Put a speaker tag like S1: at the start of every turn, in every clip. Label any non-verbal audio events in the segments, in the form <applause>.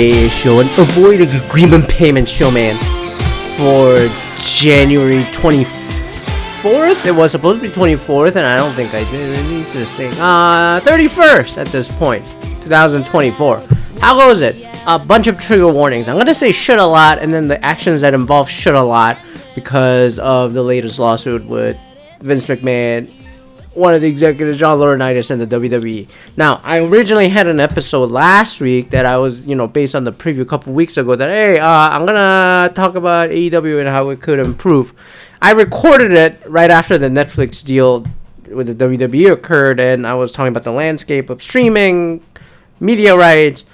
S1: show and avoid agreement payment show, man. For January 24th? It was supposed to be 24th, and I don't think I did release this thing. Uh, 31st at this point, 2024. How goes it? A bunch of trigger warnings. I'm gonna say shit a lot, and then the actions that involve shit a lot because of the latest lawsuit with Vince McMahon one of the executives, John Laurinaitis, in the WWE. Now, I originally had an episode last week that I was, you know, based on the preview a couple weeks ago that, hey, uh, I'm gonna talk about AEW and how it could improve. I recorded it right after the Netflix deal with the WWE occurred, and I was talking about the landscape of streaming, media rights.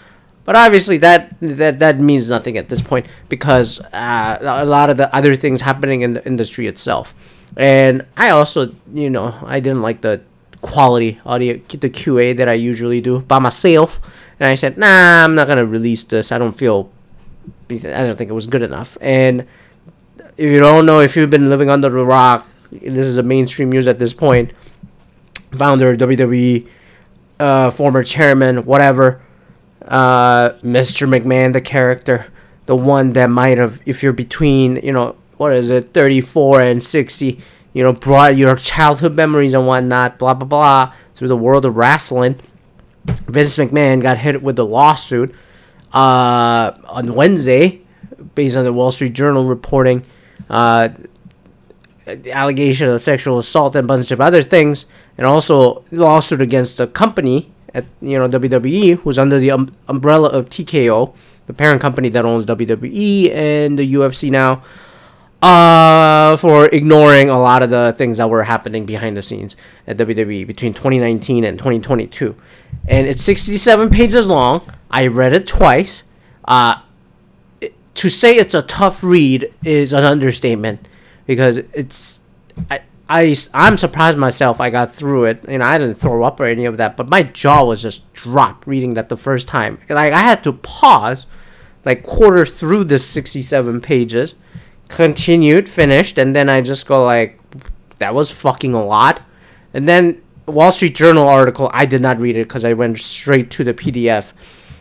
S1: But obviously, that that that means nothing at this point because uh, a lot of the other things happening in the industry itself. And I also, you know, I didn't like the quality audio, the QA that I usually do by myself. And I said, nah, I'm not gonna release this. I don't feel, I don't think it was good enough. And if you don't know, if you've been living under the rock, this is a mainstream news at this point. Founder of WWE, uh, former chairman, whatever, uh, Mr. McMahon, the character, the one that might have, if you're between, you know, what is it, 34 and 60, you know, brought your childhood memories and whatnot, blah, blah, blah, through the world of wrestling. Vince McMahon got hit with a lawsuit uh, on Wednesday, based on the Wall Street Journal reporting uh, allegation of sexual assault and a bunch of other things, and also lawsuit against a company at you know WWE, who's under the um, umbrella of TKO, the parent company that owns WWE and the UFC now uh, for ignoring a lot of the things that were happening behind the scenes at WWE between 2019 and 2022. And it's 67 pages long. I read it twice. Uh, to say it's a tough read is an understatement because it's I, I I'm surprised myself I got through it and I didn't throw up or any of that but my jaw was just dropped reading that the first time like I had to pause like quarter through the 67 pages continued, finished, and then I just go like, that was fucking a lot. And then Wall Street Journal article, I did not read it because I went straight to the PDF.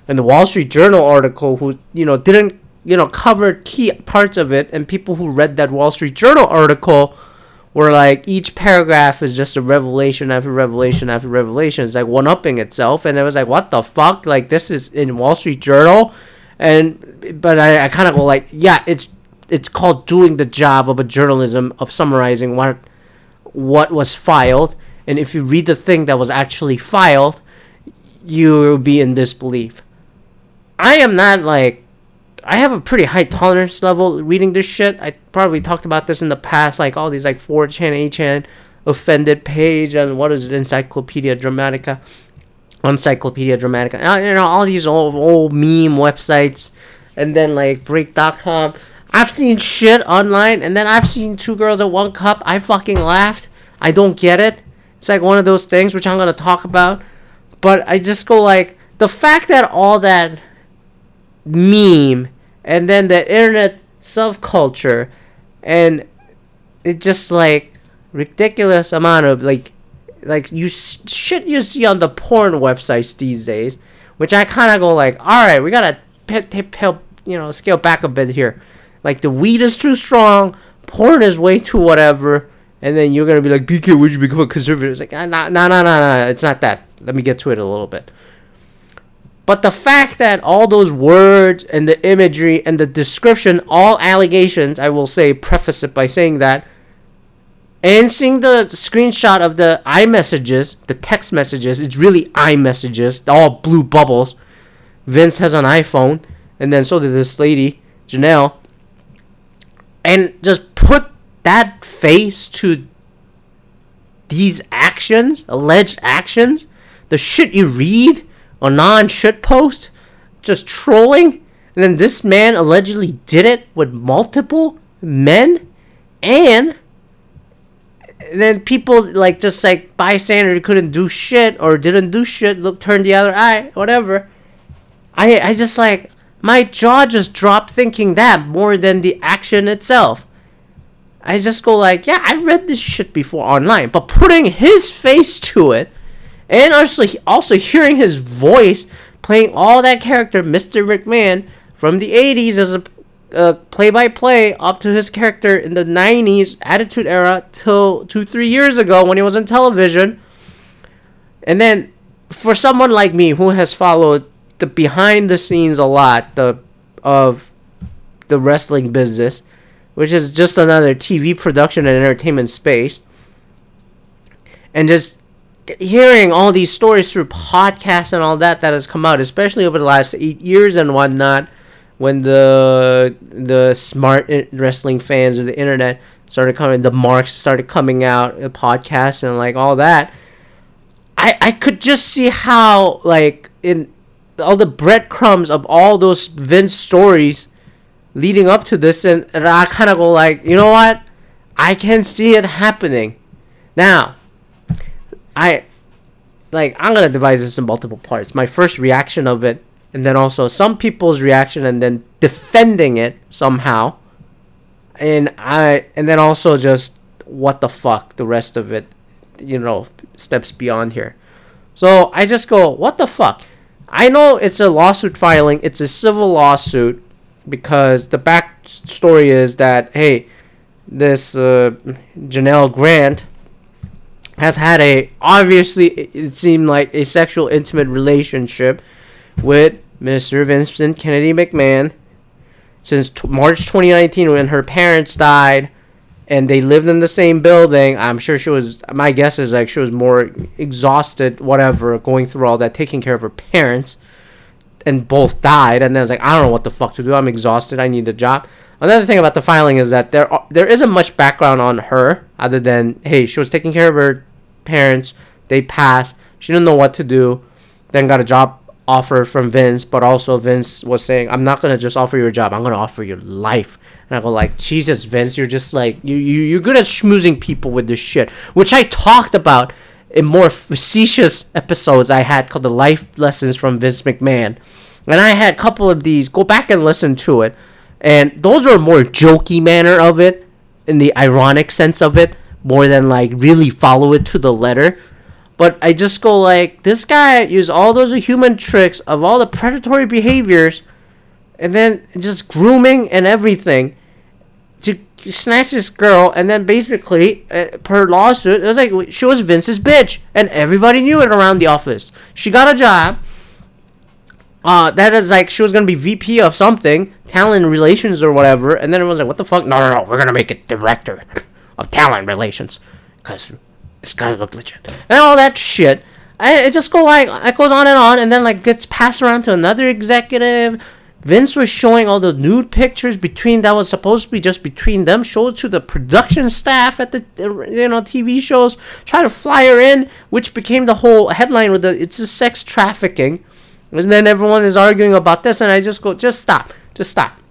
S1: And the Wall Street Journal article, who you know didn't you know cover key parts of it, and people who read that Wall Street Journal article were like each paragraph is just a revelation after revelation after revelation. It's like one upping itself, and it was like, what the fuck? Like this is in Wall Street Journal, and but I, I kind of go like, yeah, it's it's called doing the job of a journalism of summarizing what what was filed. And if you read the thing that was actually filed you'll be in disbelief. I am not like i have a pretty high tolerance level reading this shit. I probably talked about this in the past like all these like 4chan 8chan offended page and what is it encyclopedia dramatica encyclopedia dramatica. Uh, you know all these old, old meme websites. And then like break.com I've seen shit online, and then I've seen two girls at one cup. I fucking laughed. I don't get it. It's like one of those things which I'm gonna talk about, but I just go like the fact that all that meme and then the internet subculture and it just like ridiculous amount of like like you shit you see on the porn websites these days, which I kind of go like, all right, we gotta help you know scale back a bit here. Like the weed is too strong, porn is way too whatever, and then you're gonna be like, BK, would you become a conservative? It's like, no, no, no, no, it's not that. Let me get to it a little bit. But the fact that all those words and the imagery and the description, all allegations, I will say, preface it by saying that, and seeing the screenshot of the iMessages, the text messages, it's really iMessages, all blue bubbles. Vince has an iPhone, and then so did this lady, Janelle and just put that face to these actions, alleged actions, the shit you read on non shit post, just trolling, and then this man allegedly did it with multiple men, and then people like just like bystander couldn't do shit or didn't do shit, look turn the other eye, whatever. I I just like my jaw just dropped thinking that more than the action itself. I just go like, yeah, I read this shit before online, but putting his face to it, and also also hearing his voice playing all that character, Mr. McMahon, from the 80s as a play-by-play up to his character in the 90s Attitude Era till two three years ago when he was on television. And then for someone like me who has followed the behind the scenes a lot the of the wrestling business, which is just another TV production and entertainment space, and just hearing all these stories through podcasts and all that that has come out, especially over the last eight years and whatnot, when the the smart wrestling fans of the internet started coming, the marks started coming out, the podcasts and like all that. I I could just see how like in all the breadcrumbs of all those Vince stories leading up to this, and, and I kind of go like, you know what? I can see it happening. Now, I like I'm gonna divide this into multiple parts. My first reaction of it and then also some people's reaction and then defending it somehow and i and then also just what the fuck the rest of it you know steps beyond here so i just go what the fuck i know it's a lawsuit filing it's a civil lawsuit because the backstory is that hey this uh, janelle grant has had a obviously it seemed like a sexual intimate relationship with Mr. Vincent Kennedy McMahon since t- March 2019 when her parents died and they lived in the same building. I'm sure she was, my guess is like she was more exhausted, whatever, going through all that, taking care of her parents, and both died. And then it's like, I don't know what the fuck to do. I'm exhausted. I need a job. Another thing about the filing is that there are, there isn't much background on her other than hey, she was taking care of her parents. They passed. She didn't know what to do. Then got a job offer from Vince, but also Vince was saying, "I'm not gonna just offer you a job. I'm gonna offer you life." And I go like, "Jesus, Vince, you're just like you you you're good at schmoozing people with this shit," which I talked about in more facetious episodes I had called the life lessons from Vince McMahon, and I had a couple of these. Go back and listen to it, and those are more jokey manner of it, in the ironic sense of it, more than like really follow it to the letter but I just go like, this guy used all those human tricks of all the predatory behaviors, and then just grooming and everything, to snatch this girl, and then basically, uh, per lawsuit, it was like she was Vince's bitch, and everybody knew it around the office. She got a job. Uh, that is like she was gonna be VP of something, talent relations or whatever, and then it was like, what the fuck? No, no, no, we're gonna make it director of talent relations, because it's gotta look legit and all that shit. It just go like it goes on and on, and then like gets passed around to another executive. Vince was showing all the nude pictures between that was supposed to be just between them. Showed to the production staff at the you know TV shows. Try to fly her in, which became the whole headline with the it's a sex trafficking, and then everyone is arguing about this, and I just go just stop, just stop.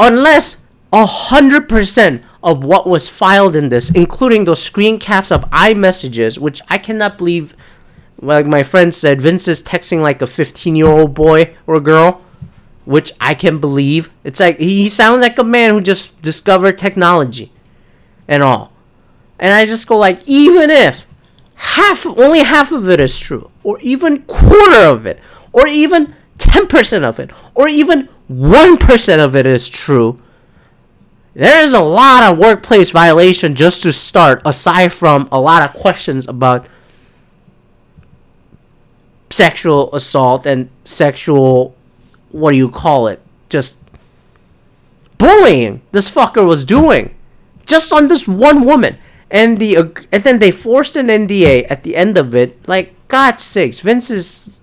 S1: Unless a hundred percent of what was filed in this, including those screen caps of iMessages, which I cannot believe. Like my friend said, Vince is texting like a 15 year old boy or girl, which I can believe. It's like he sounds like a man who just discovered technology and all. And I just go like, even if half, only half of it is true, or even quarter of it, or even 10% of it, or even 1% of it is true, there is a lot of workplace violation just to start, aside from a lot of questions about sexual assault and sexual, what do you call it? Just bullying this fucker was doing just on this one woman. And the and then they forced an NDA at the end of it. Like God's sakes, Vince's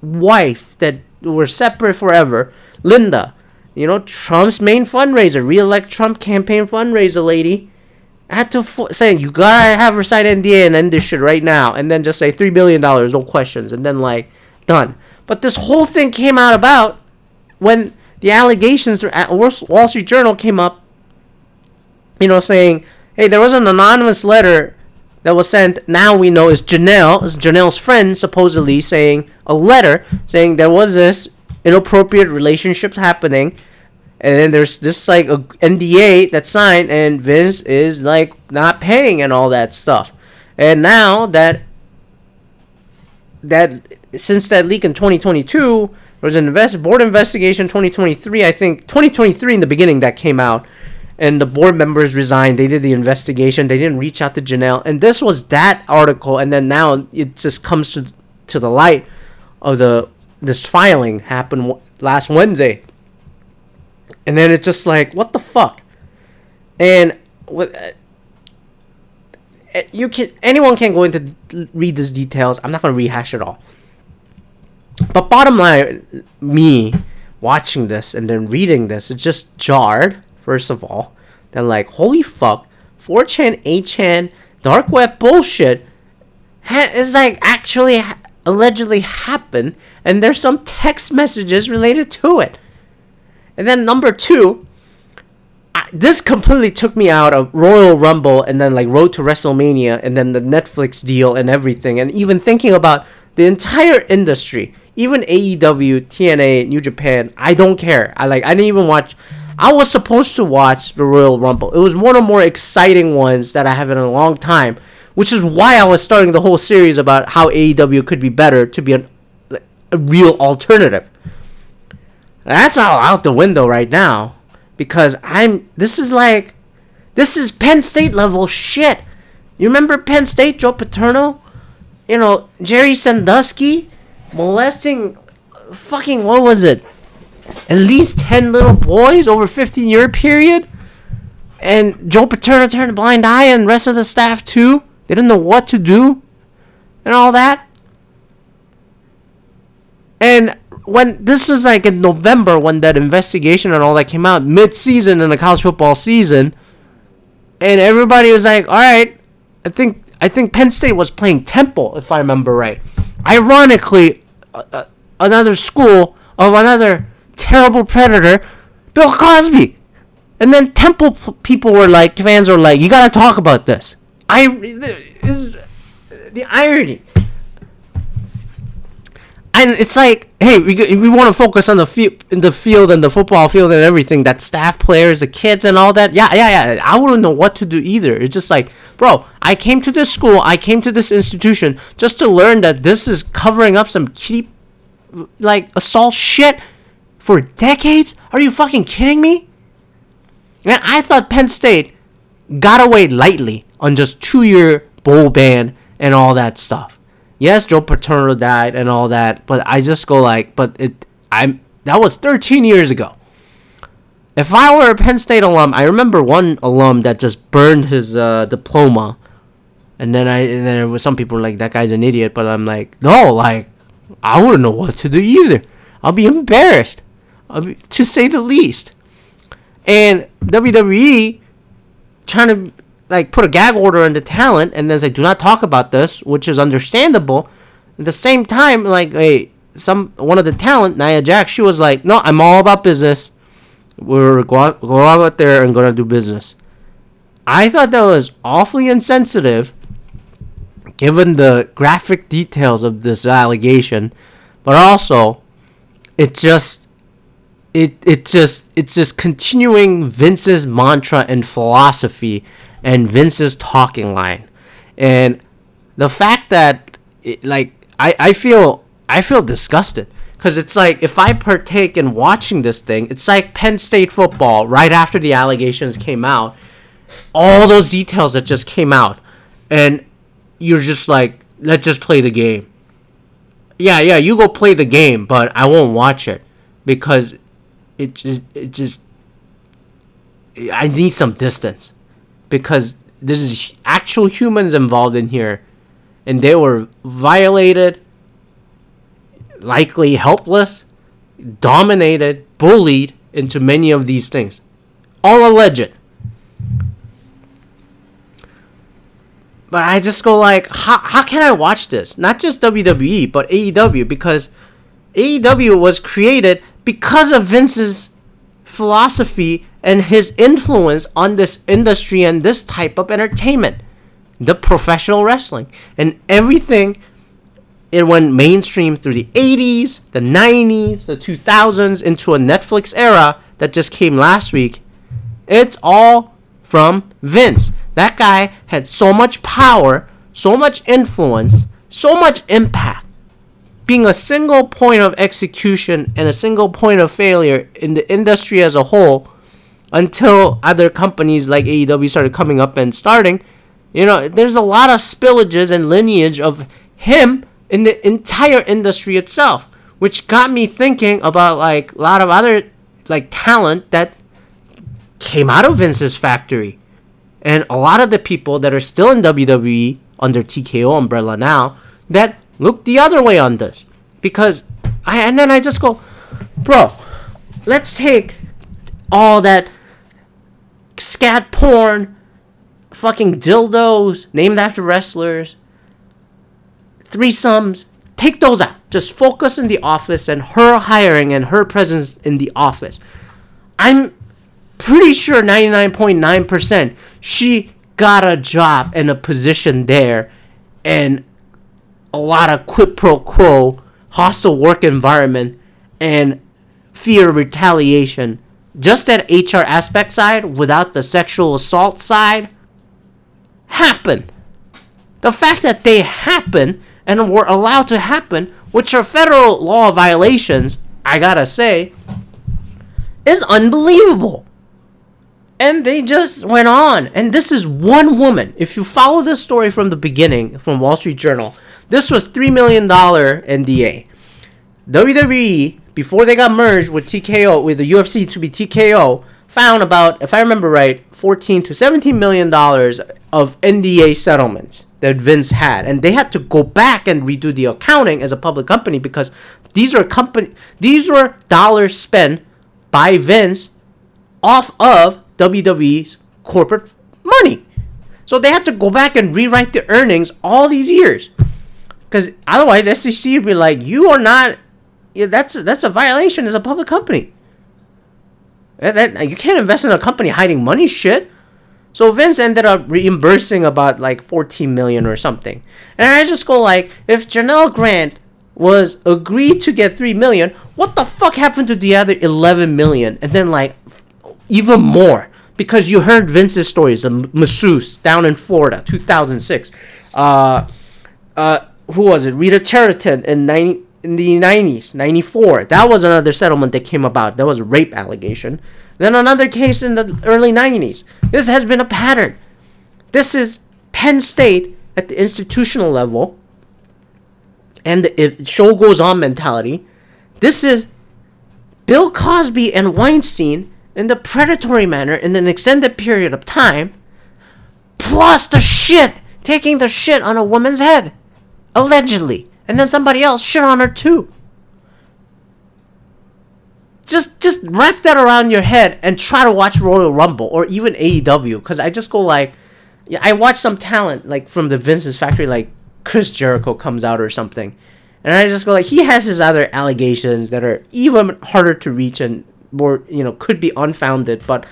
S1: wife that were separate forever, Linda, you know, Trump's main fundraiser, re-elect Trump campaign fundraiser lady, had to fo- say you gotta have her sign NDA and end this shit right now, and then just say three billion dollars, no questions, and then like done. But this whole thing came out about when the allegations at Wall Street Journal came up. You know, saying, hey, there was an anonymous letter that was sent. Now we know is Janelle, is Janelle's friend, supposedly saying a letter saying there was this inappropriate relationships happening and then there's this like a NDA that's signed, and Vince is like not paying and all that stuff. And now that that since that leak in 2022, there was an invest board investigation 2023. I think 2023 in the beginning that came out, and the board members resigned. They did the investigation. They didn't reach out to Janelle, and this was that article. And then now it just comes to to the light of the this filing happened last Wednesday, and then it's just like what the fuck, and with uh, you can anyone can go into read these details. I'm not gonna rehash it all. But bottom line, me watching this and then reading this, it just jarred. First of all, then like holy fuck, 4chan, 8chan, dark web bullshit ha- is like actually ha- allegedly happened, and there's some text messages related to it. And then number two, I, this completely took me out of Royal Rumble and then like Road to WrestleMania and then the Netflix deal and everything, and even thinking about the entire industry, even AEW, TNA, New Japan. I don't care. I like. I didn't even watch. I was supposed to watch the Royal Rumble. It was one of the more exciting ones that I have in a long time, which is why I was starting the whole series about how AEW could be better to be a, a real alternative. That's all out the window right now because I'm. This is like, this is Penn State level shit. You remember Penn State, Joe Paterno? You know, Jerry Sandusky molesting fucking, what was it? At least 10 little boys over 15 year period? And Joe Paterno turned a blind eye and rest of the staff too? They didn't know what to do? And all that? And when this was like in November when that investigation and all that came out mid season in the college football season, and everybody was like, "All right, I think I think Penn State was playing Temple if I remember right." Ironically, uh, another school of another terrible predator, Bill Cosby, and then Temple p- people were like, fans were like, "You got to talk about this." I is the irony and it's like, hey, we, we want to focus on the field, in the field and the football field and everything. That staff players, the kids, and all that. Yeah, yeah, yeah. I wouldn't know what to do either. It's just like, bro, I came to this school, I came to this institution just to learn that this is covering up some cheap, like assault shit for decades. Are you fucking kidding me? And I thought Penn State got away lightly on just two year bowl ban and all that stuff yes, Joe Paterno died and all that, but I just go like, but it, I'm that was 13 years ago. If I were a Penn State alum, I remember one alum that just burned his uh, diploma, and then I and then there was some people like that guy's an idiot, but I'm like, no, like I wouldn't know what to do either. I'll be embarrassed, I'll be, to say the least. And WWE trying to like put a gag order on the talent and then say do not talk about this, which is understandable. At the same time, like hey, some one of the talent, Nia Jax, she was like, no, I'm all about business. We're go go out there and gonna do business. I thought that was awfully insensitive, given the graphic details of this allegation, but also, it just it it just it's just continuing Vince's mantra and philosophy and Vince's talking line. And the fact that it, like I, I feel I feel disgusted. Because it's like if I partake in watching this thing, it's like Penn State football right after the allegations came out, all those details that just came out, and you're just like, let's just play the game. Yeah, yeah, you go play the game, but I won't watch it. Because it just it just I need some distance because this is actual humans involved in here and they were violated likely helpless dominated bullied into many of these things. All alleged. But i just go like how, how can i watch this? Not just wwe but aew because aew was created because of vince's philosophy and his influence on this industry and this type of entertainment the professional wrestling and everything. It went mainstream through the 80s the 90s the 2000s into a netflix era that just came last week. It's all from vince. That guy had so much power so much influence so much impact. Being a single point of execution and a single point of failure in the industry as a whole until other companies like AEW started coming up and starting. You know, there's a lot of spillages and lineage of him in the entire industry itself, which got me thinking about like a lot of other like talent that came out of Vince's factory. And a lot of the people that are still in WWE under TKO umbrella now that look the other way on this. Because I and then I just go, bro, let's take all that scat porn, fucking dildos named after wrestlers, threesomes, take those out. Just focus in the office and her hiring and her presence in the office. I'm pretty sure 99.9% she got a job and a position there and a lot of quid pro quo, hostile work environment, and fear of retaliation. Just that HR aspect side, without the sexual assault side, happen. The fact that they happen and were allowed to happen, which are federal law violations, I gotta say, is unbelievable. And they just went on. And this is one woman. If you follow this story from the beginning, from Wall Street Journal, this was $3 million NDA. WWE, before they got merged with TKO, with the UFC to be TKO, found about, if I remember right, 14 to 17 million dollars of NDA settlements that Vince had, and they had to go back and redo the accounting as a public company because these are company, these were dollars spent by Vince off of WWE's corporate money. So they had to go back and rewrite the earnings all these years. Because otherwise, SEC would be like, you are not, yeah, that's, that's a violation as a public company. That, you can't invest in a company hiding money shit. So Vince ended up reimbursing about like 14 million or something. And I just go like, if Janelle Grant was agreed to get 3 million, what the fuck happened to the other 11 million? And then like even more because you heard Vince's stories, a masseuse down in Florida, 2006. Uh, uh, who was it? Rita Chatterton in 90, in the 90s, 94. That was another settlement that came about. That was a rape allegation. Then another case in the early 90s. This has been a pattern. This is Penn State at the institutional level and the show goes on mentality. This is Bill Cosby and Weinstein in the predatory manner in an extended period of time, plus the shit, taking the shit on a woman's head, allegedly, and then somebody else shit on her too. Just just wrap that around your head and try to watch Royal Rumble or even AEW, because I just go like, yeah, I watch some talent like from the Vince's factory, like Chris Jericho comes out or something. And I just go like he has his other allegations that are even harder to reach and more you know could be unfounded but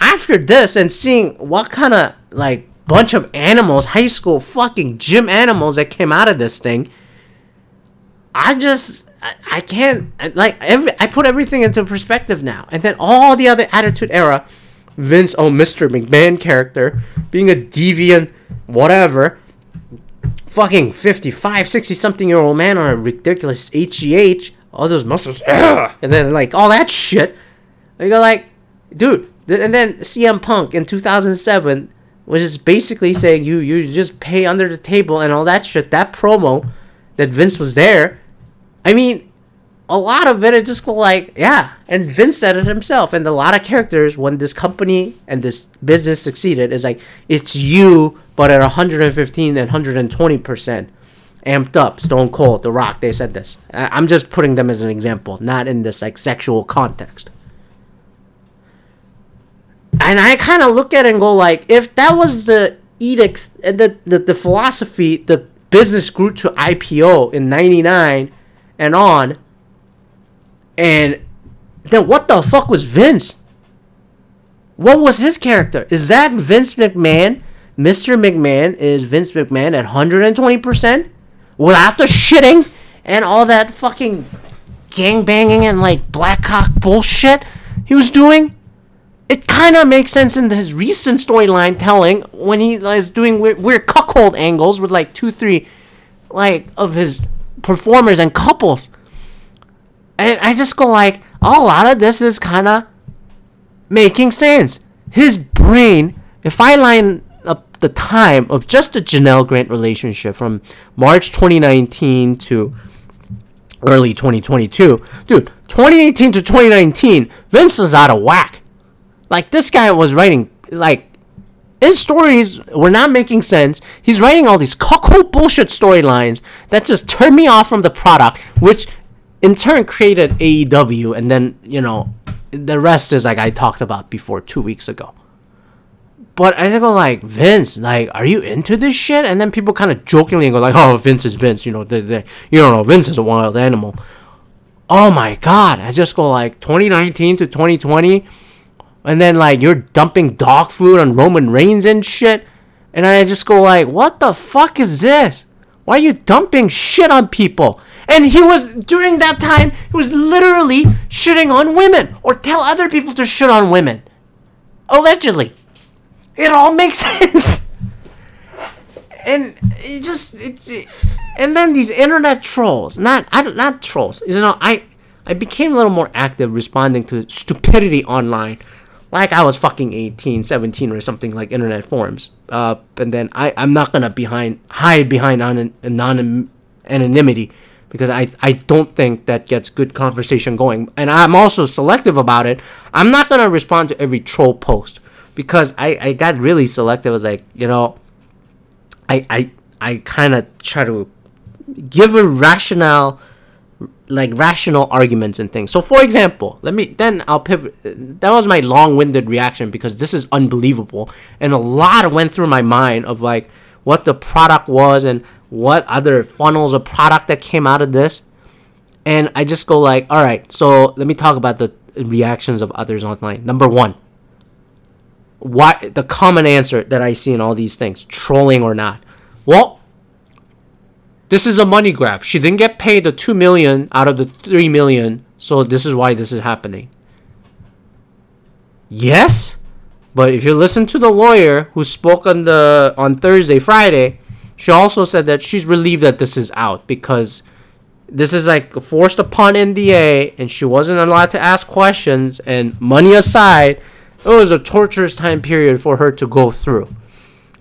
S1: after this and seeing what kind of like bunch of animals high school fucking gym animals that came out of this thing i just i, I can't like every i put everything into perspective now and then all the other attitude era vince oh mr mcmahon character being a deviant whatever fucking 55 60 something year old man on a ridiculous hgh all those muscles, <clears throat> and then like all that shit. And you go like, dude, and then CM Punk in 2007 was just basically saying you you just pay under the table and all that shit. That promo that Vince was there. I mean, a lot of it is just like, yeah. And Vince said it himself. And a lot of characters, when this company and this business succeeded, is like, it's you, but at 115 and 120 percent amped up. Stone Cold, The Rock, they said this. I'm just putting them as an example, not in this like sexual context. And I kind of look at it and go like, if that was the edict, the, the the philosophy, the business grew to IPO in '99 and on, and then what the fuck was Vince? What was his character? Is that Vince McMahon? Mr. McMahon is Vince McMahon at 120%? without the shitting and all that fucking gang banging and like black cock bullshit he was doing. It kind of makes sense in his recent storyline telling when he is doing weird, weird cuckold angles with like two, three, like of his performers and couples. And I just go like, a lot of this is kind of making sense. His brain, if I line up the time of just the Janelle Grant relationship from March 2019 to early 2022, dude, 2018 to 2019, Vince was out of whack. Like this guy was writing like his stories were not making sense. He's writing all these cuckold bullshit storylines that just turned me off from the product, which in turn created AEW, and then you know the rest is like I talked about before two weeks ago. But I go like Vince, like, are you into this shit? And then people kind of jokingly go like, "Oh, Vince is Vince," you know, they, they, you don't know, Vince is a wild animal. Oh my god! I just go like 2019 to 2020, and then like you're dumping dog food on Roman Reigns and shit, and I just go like, "What the fuck is this? Why are you dumping shit on people?" And he was during that time, he was literally shitting on women or tell other people to shit on women, allegedly. It all makes <laughs> sense. And it just it, it, and then these internet trolls, not I not trolls. You know, I I became a little more active responding to stupidity online. Like I was fucking 18, 17 or something like internet forums. Uh, and then I, I'm not gonna behind hide behind anon, anon, anonymity because I, I don't think that gets good conversation going. And I'm also selective about it. I'm not gonna respond to every troll post because I, I got really selective. I was like, you know, I I I kind of try to give a rationale, like rational arguments and things. So, for example, let me then I'll pivot. That was my long-winded reaction because this is unbelievable, and a lot went through my mind of like what the product was and what other funnels of product that came out of this. And I just go like, all right, so let me talk about the reactions of others online. Number one, why the common answer that I see in all these things, trolling or not. Well, this is a money grab. She didn't get paid the two million out of the three million, so this is why this is happening. Yes, but if you listen to the lawyer who spoke on the on Thursday, Friday, she also said that she's relieved that this is out because this is like forced upon NDA and she wasn't allowed to ask questions and money aside it was a torturous time period for her to go through.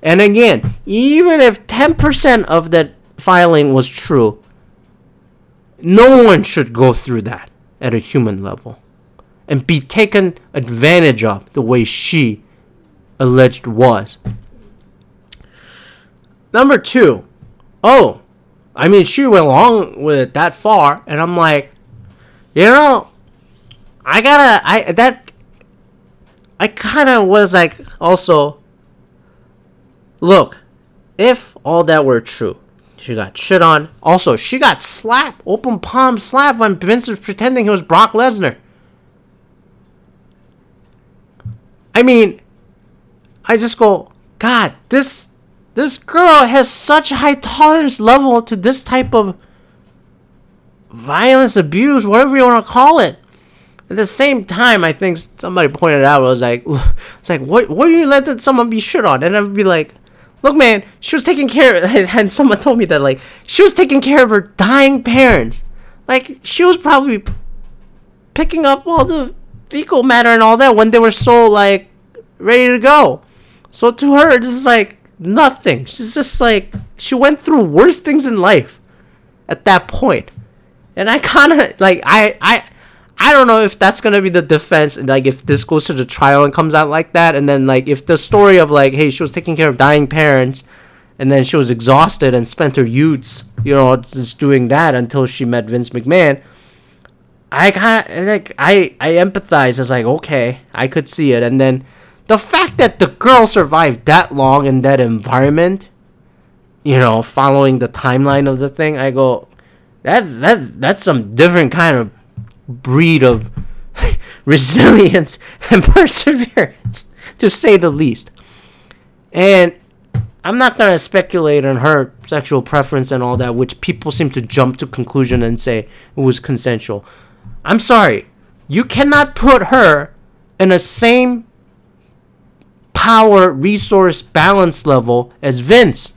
S1: And again, even if 10% of that filing was true, no one should go through that at a human level and be taken advantage of the way she alleged was. Number two, oh, I mean, she went along with it that far, and I'm like, you know, I gotta, I that I kind of was like, also, look, if all that were true, she got shit on. Also, she got slapped, open palm slap when Vince was pretending he was Brock Lesnar. I mean, I just go, God, this this girl has such a high tolerance level to this type of violence, abuse, whatever you want to call it. At the same time, I think somebody pointed out, I was like, <laughs> it's like, what, what are you letting someone be shit on? And I would be like, look, man, she was taking care of, <laughs> and someone told me that, like, she was taking care of her dying parents. Like, she was probably picking up all the fecal matter and all that when they were so, like, ready to go. So to her, this is like nothing. She's just like, she went through worse things in life at that point. And I kind of, like, I, I, I don't know if that's gonna be the defense, and like if this goes to the trial and comes out like that, and then like if the story of like, hey, she was taking care of dying parents, and then she was exhausted and spent her youths, you know, just doing that until she met Vince McMahon. I kind like I I empathize. As like, okay, I could see it, and then the fact that the girl survived that long in that environment, you know, following the timeline of the thing, I go, that's that's that's some different kind of breed of <laughs> resilience <laughs> and perseverance, to say the least. And I'm not gonna speculate on her sexual preference and all that, which people seem to jump to conclusion and say it was consensual. I'm sorry, you cannot put her in the same power resource balance level as Vince.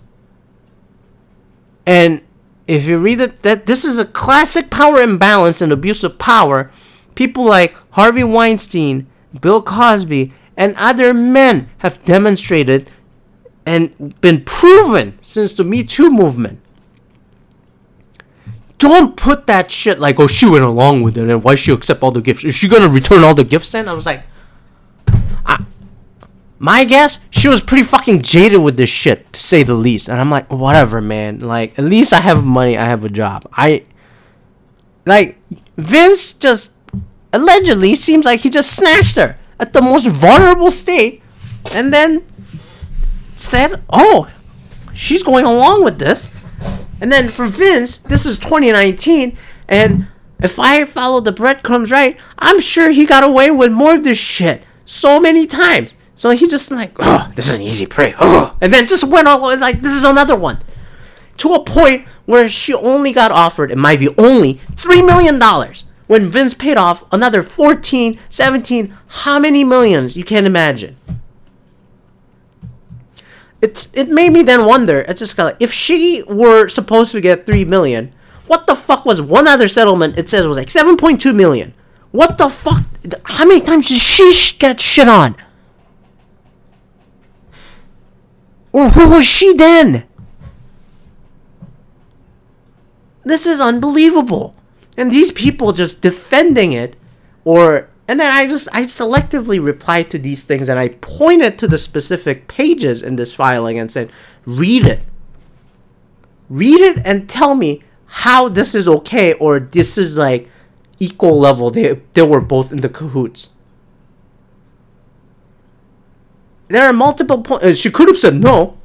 S1: And if you read it, that this is a classic power imbalance and abuse of power. People like Harvey Weinstein, Bill Cosby, and other men have demonstrated and been proven since the Me Too movement. Don't put that shit like, oh, she went along with it, and why she accept all the gifts? Is she gonna return all the gifts then? I was like, I, my guess, she was pretty fucking jaded with this shit, to say the least. And I'm like, whatever, man. Like, at least I have money, I have a job. I, like, Vince just allegedly seems like he just snatched her at the most vulnerable state, and then said, "Oh, she's going along with this." And then for Vince, this is 2019, and if I follow the breadcrumbs right, I'm sure he got away with more of this shit so many times. So he just like, oh, this is an easy prey. Oh. And then just went all like, this is another one. To a point where she only got offered, it might be only $3 million. When Vince paid off another 14, 17, how many millions you can't imagine it's it made me then wonder. It's just kind of like if she were supposed to get three million, what the fuck was one other settlement? It says was like seven point two million. What the fuck? How many times did she get shit on? Or who was she then? This is unbelievable. And these people just defending it or and then I just I selectively replied to these things and I pointed to the specific pages in this filing and said, read it. Read it and tell me how this is okay or this is like equal level. They they were both in the cahoots. There are multiple points. Uh, she could have said no.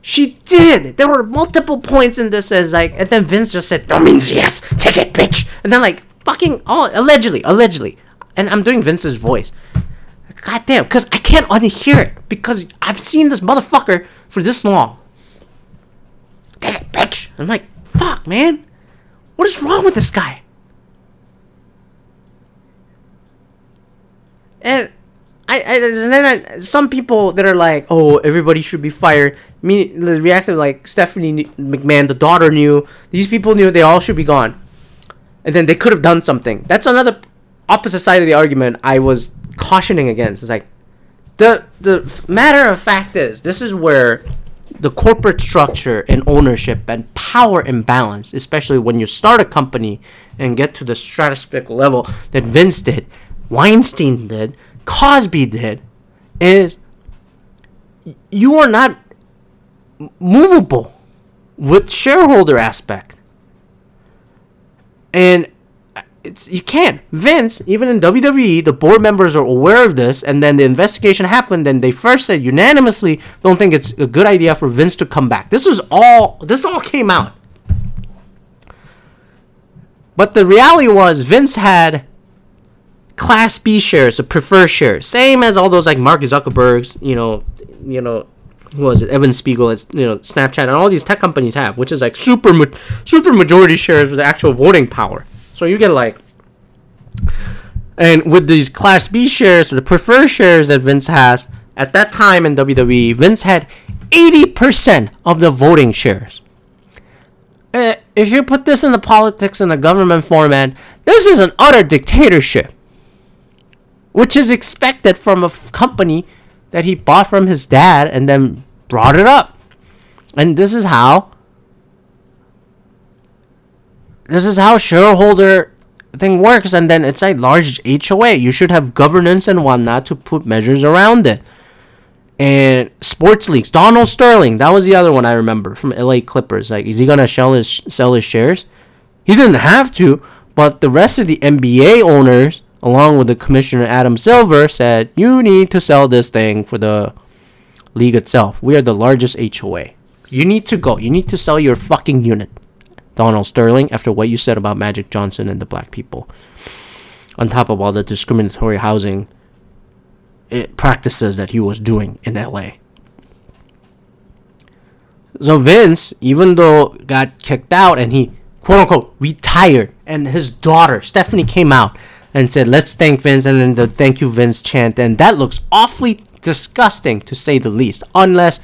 S1: She did. There were multiple points in this as like, and then Vince just said, "That means yes. Take it, bitch." And then like, fucking, oh, allegedly, allegedly, and I'm doing Vince's voice. God damn, because I can't unhear it because I've seen this motherfucker for this long. Take it, bitch. I'm like, fuck, man. What is wrong with this guy? And and then I, some people that are like, oh, everybody should be fired. Me the reacted like Stephanie McMahon, the daughter knew. These people knew they all should be gone, and then they could have done something. That's another opposite side of the argument I was cautioning against. It's like the the matter of fact is this is where the corporate structure and ownership and power imbalance, especially when you start a company and get to the stratospheric level that Vince did, Weinstein did, Cosby did, is you are not movable with shareholder aspect. And you can't. Vince, even in WWE, the board members are aware of this, and then the investigation happened, and they first said unanimously don't think it's a good idea for Vince to come back. This is all. This all came out. But the reality was Vince had Class B shares, the preferred shares, same as all those like Mark Zuckerberg's, you know, you know, who was it? Evan Spiegel, it's you know Snapchat, and all these tech companies have, which is like super super majority shares with actual voting power. So you get like, and with these Class B shares, the preferred shares that Vince has at that time in WWE, Vince had 80% of the voting shares. Uh, if you put this in the politics and the government format, this is an utter dictatorship, which is expected from a f- company that he bought from his dad and then brought it up. And this is how this is how shareholder thing works and then it's a large HOA. You should have governance and whatnot to put measures around it. And sports leagues, Donald Sterling, that was the other one I remember from LA Clippers. Like, is he gonna sell his sell his shares? He didn't have to, but the rest of the NBA owners, along with the commissioner Adam Silver, said you need to sell this thing for the league itself. We are the largest HOA. You need to go. You need to sell your fucking unit. Donald Sterling after what you said about Magic Johnson and the black people. On top of all the discriminatory housing eh, practices that he was doing in LA. So Vince, even though got kicked out and he quote unquote retired, and his daughter Stephanie came out and said, "Let's thank Vince," and then the "Thank you, Vince" chant, and that looks awfully disgusting to say the least. Unless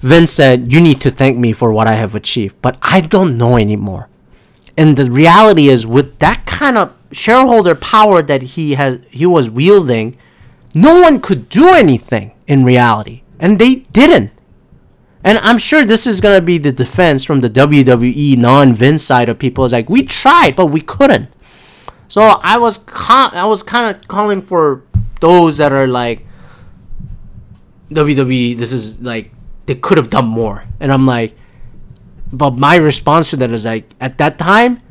S1: Vince said, You need to thank me for what I have achieved. But I don't know anymore. And the reality is, with that kind of shareholder power that he has, he was wielding, no one could do anything in reality, and they didn't. And I'm sure this is gonna be the defense from the WWE non-Vince side of people. Is like we tried, but we couldn't. So I was con- I was kind of calling for those that are like WWE. This is like they could have done more, and I'm like, but my response to that is like at that time,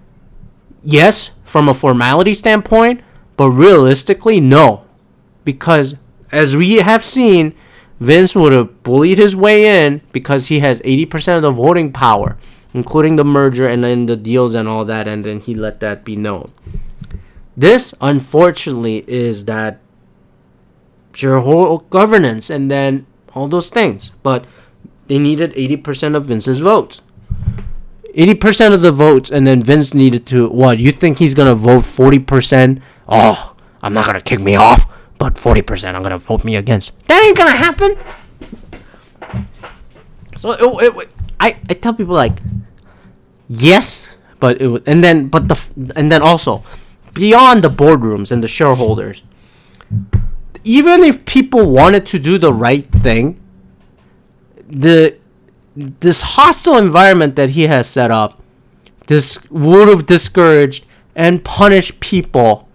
S1: yes, from a formality standpoint, but realistically, no, because as we have seen, Vince would have bullied his way in because he has 80% of the voting power, including the merger and then the deals and all that, and then he let that be known. This, unfortunately, is that shareholder governance and then all those things. But they needed 80% of Vince's votes. 80% of the votes, and then Vince needed to. What? You think he's going to vote 40%? Oh, I'm not going to kick me off, but 40% I'm going to vote me against. That ain't going to happen. So it, it, I, I tell people, like, yes, but it, would and then, but the, and then also, beyond the boardrooms and the shareholders, even if people wanted to do the right thing, the this hostile environment that he has set up, this would have discouraged and punished people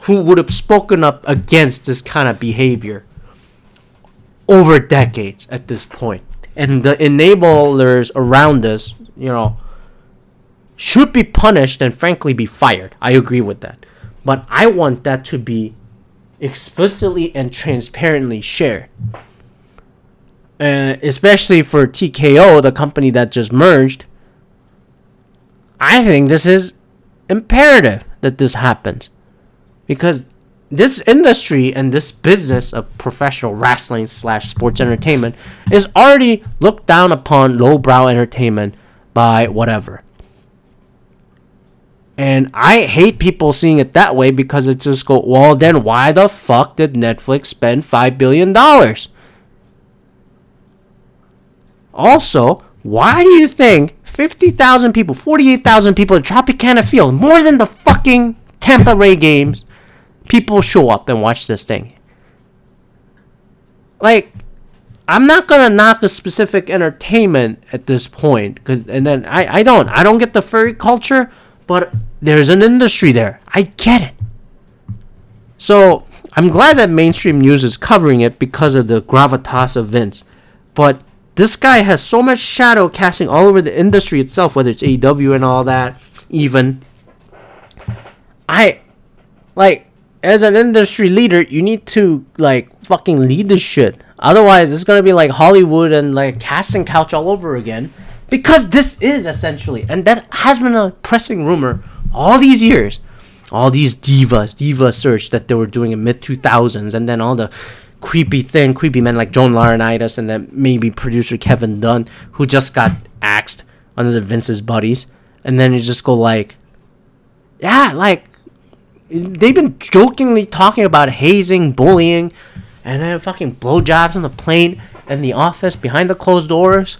S1: who would have spoken up against this kind of behavior over decades at this point. And the enablers around us, you know, should be punished and frankly be fired. I agree with that. But I want that to be explicitly and transparently shared. Especially for TKO, the company that just merged. I think this is imperative that this happens. Because this industry and this business of professional wrestling slash sports entertainment is already looked down upon lowbrow entertainment by whatever. And I hate people seeing it that way because it's just go, well, then why the fuck did Netflix spend $5 billion? Also, why do you think 50,000 people, 48,000 people at Tropicana Field, more than the fucking Tampa Ray games, people show up and watch this thing? Like, I'm not gonna knock a specific entertainment at this point, cause and then I, I don't I don't get the furry culture, but there's an industry there. I get it. So I'm glad that mainstream news is covering it because of the gravitas of Vince. But this guy has so much shadow casting all over the industry itself, whether it's AEW and all that, even. I like as an industry leader, you need to like fucking lead this shit. Otherwise, it's gonna be like Hollywood and like casting couch all over again. Because this is essentially, and that has been a pressing rumor all these years. All these divas, diva search that they were doing in mid 2000s, and then all the creepy thing, creepy men like John Laurinaitis, and then maybe producer Kevin Dunn, who just got axed under the Vince's buddies. And then you just go like, yeah, like they've been jokingly talking about hazing, bullying, and then fucking blowjobs on the plane and the office behind the closed doors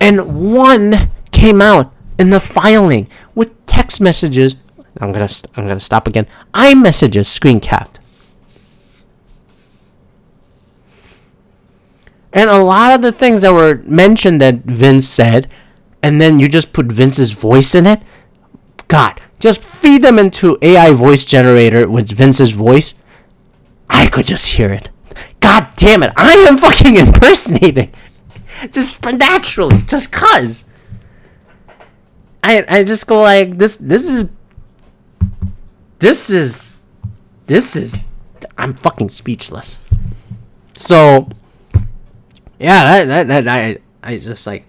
S1: and one came out in the filing with text messages. I'm gonna st- I'm gonna stop again. iMessages screen capped. And a lot of the things that were mentioned that Vince said, and then you just put Vince's voice in it. God, just feed them into AI voice generator with Vince's voice. I could just hear it. God damn it, I am fucking <laughs> impersonating just naturally, just cause. I I just go like this. This is. This is. This is. I'm fucking speechless. So. Yeah, that that, that I I just like.